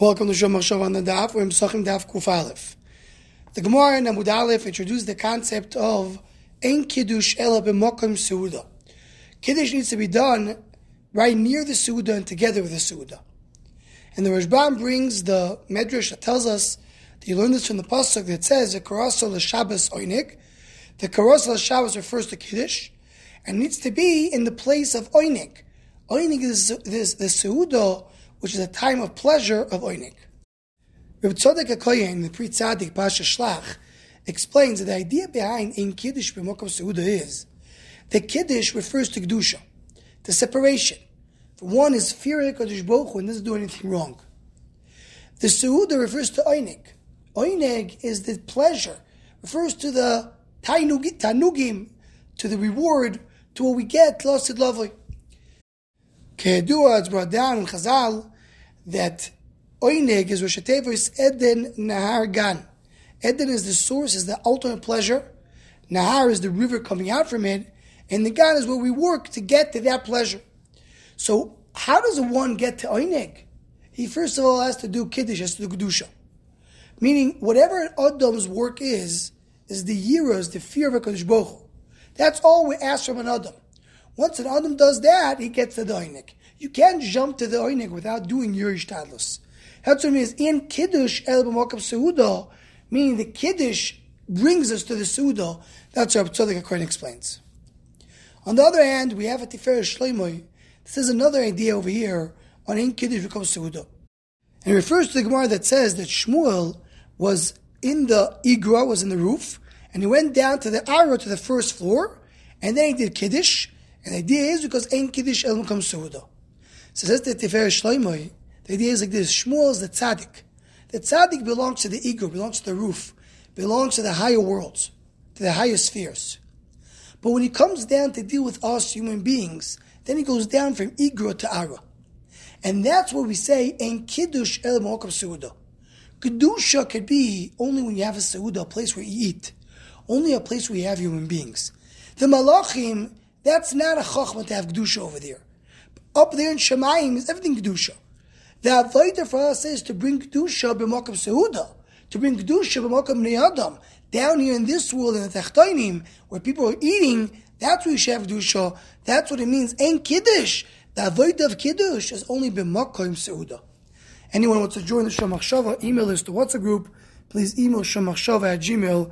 Welcome to Shomar Shav on the Daf. We're Pesachim Daf Kuf Aleph. The Gemara in Amud Aleph introduced the concept of Ein Kiddush Ela B'Mokim Seuda. Kiddush needs to be done right near the Seuda and together with the Seuda. And the Rashbam brings the Medrash that tells us that you learn this from the Pasuk that says the Karasol Shabbos Oinik. The Karasol Shabbos refers to Kiddush and needs to be in the place of Oinik. Oinik is this, the Seuda which is a time of pleasure of Oinik. Reb Tzadok HaKoyen, the Pri Tzadik Pasha Shlach, explains that the idea behind Ein Kiddush B'Mokom Seuda is that Kiddush refers to Kedusha, the separation. For one is fear HaKadosh Baruch Hu and doesn't do anything wrong. The Seuda refers to Oinik. Oinig is the pleasure, refers to the Tanugim, to the reward, to what we get, Losid Lovely. Kehedua, it's brought down in Chazal that Oineg is Rosh Eden Nahar Gan. Eden is the source, is the ultimate pleasure. Nahar is the river coming out from it. And the Gan is where we work to get to that pleasure. So, how does one get to Oineg? He first of all has to do Kiddush, has to do Kedusha. Meaning, whatever Adam's work is, is the yiras, the fear of HaKadosh Baruch. That's all we ask from an Adam. Once an Adam does that, he gets the Oinig. You can't jump to the Oinig without doing Yurish Tadlus. That's what it means. In Kiddush El B'Mokav Seuda, meaning the Kiddush brings us to the Seuda. That's what Tzadok HaKohen explains. On the other hand, we have a Tifer Shleimoy. This is another idea over here on In Kiddush B'Mokav Seuda. And it refers to the Gemara that says that Shmuel was in the Igra, was in the roof, and he went down to the Ara to the first floor, and then he did Kiddush, and the idea is because Ein Kiddush El Mukam Seuda. So says the Tifer Shloimoi, the idea is like this, Shmuel is the tzaddik. The tzaddik belongs to the Igra, belongs to the roof, belongs to the higher worlds, to the higher spheres. But when he comes down to deal with us human beings, then he goes down from Igra to Ara. And that's what we say, Ein Kiddush El Mokam Seuda. Kedusha could be only when you have a Seuda, a place where you eat. Only a place where you have human beings. The Malachim, that's not a chachma to have Kedusha over there. Up there in Shemayim is everything Kedusha. The Avodah for us is to bring Kedusha b'mokam Seuda, to bring Kedusha b'mokam Neyadam. Down here in this world, in the Techtainim, where people are eating, that's where you should have Kedusha. That's what it means. Ein Kiddush. The Avodah of Kiddush is only b'mokam Seuda. Anyone wants to join the Shomach Shava, email us to WhatsApp group. Please email shomachshava at gmail.com.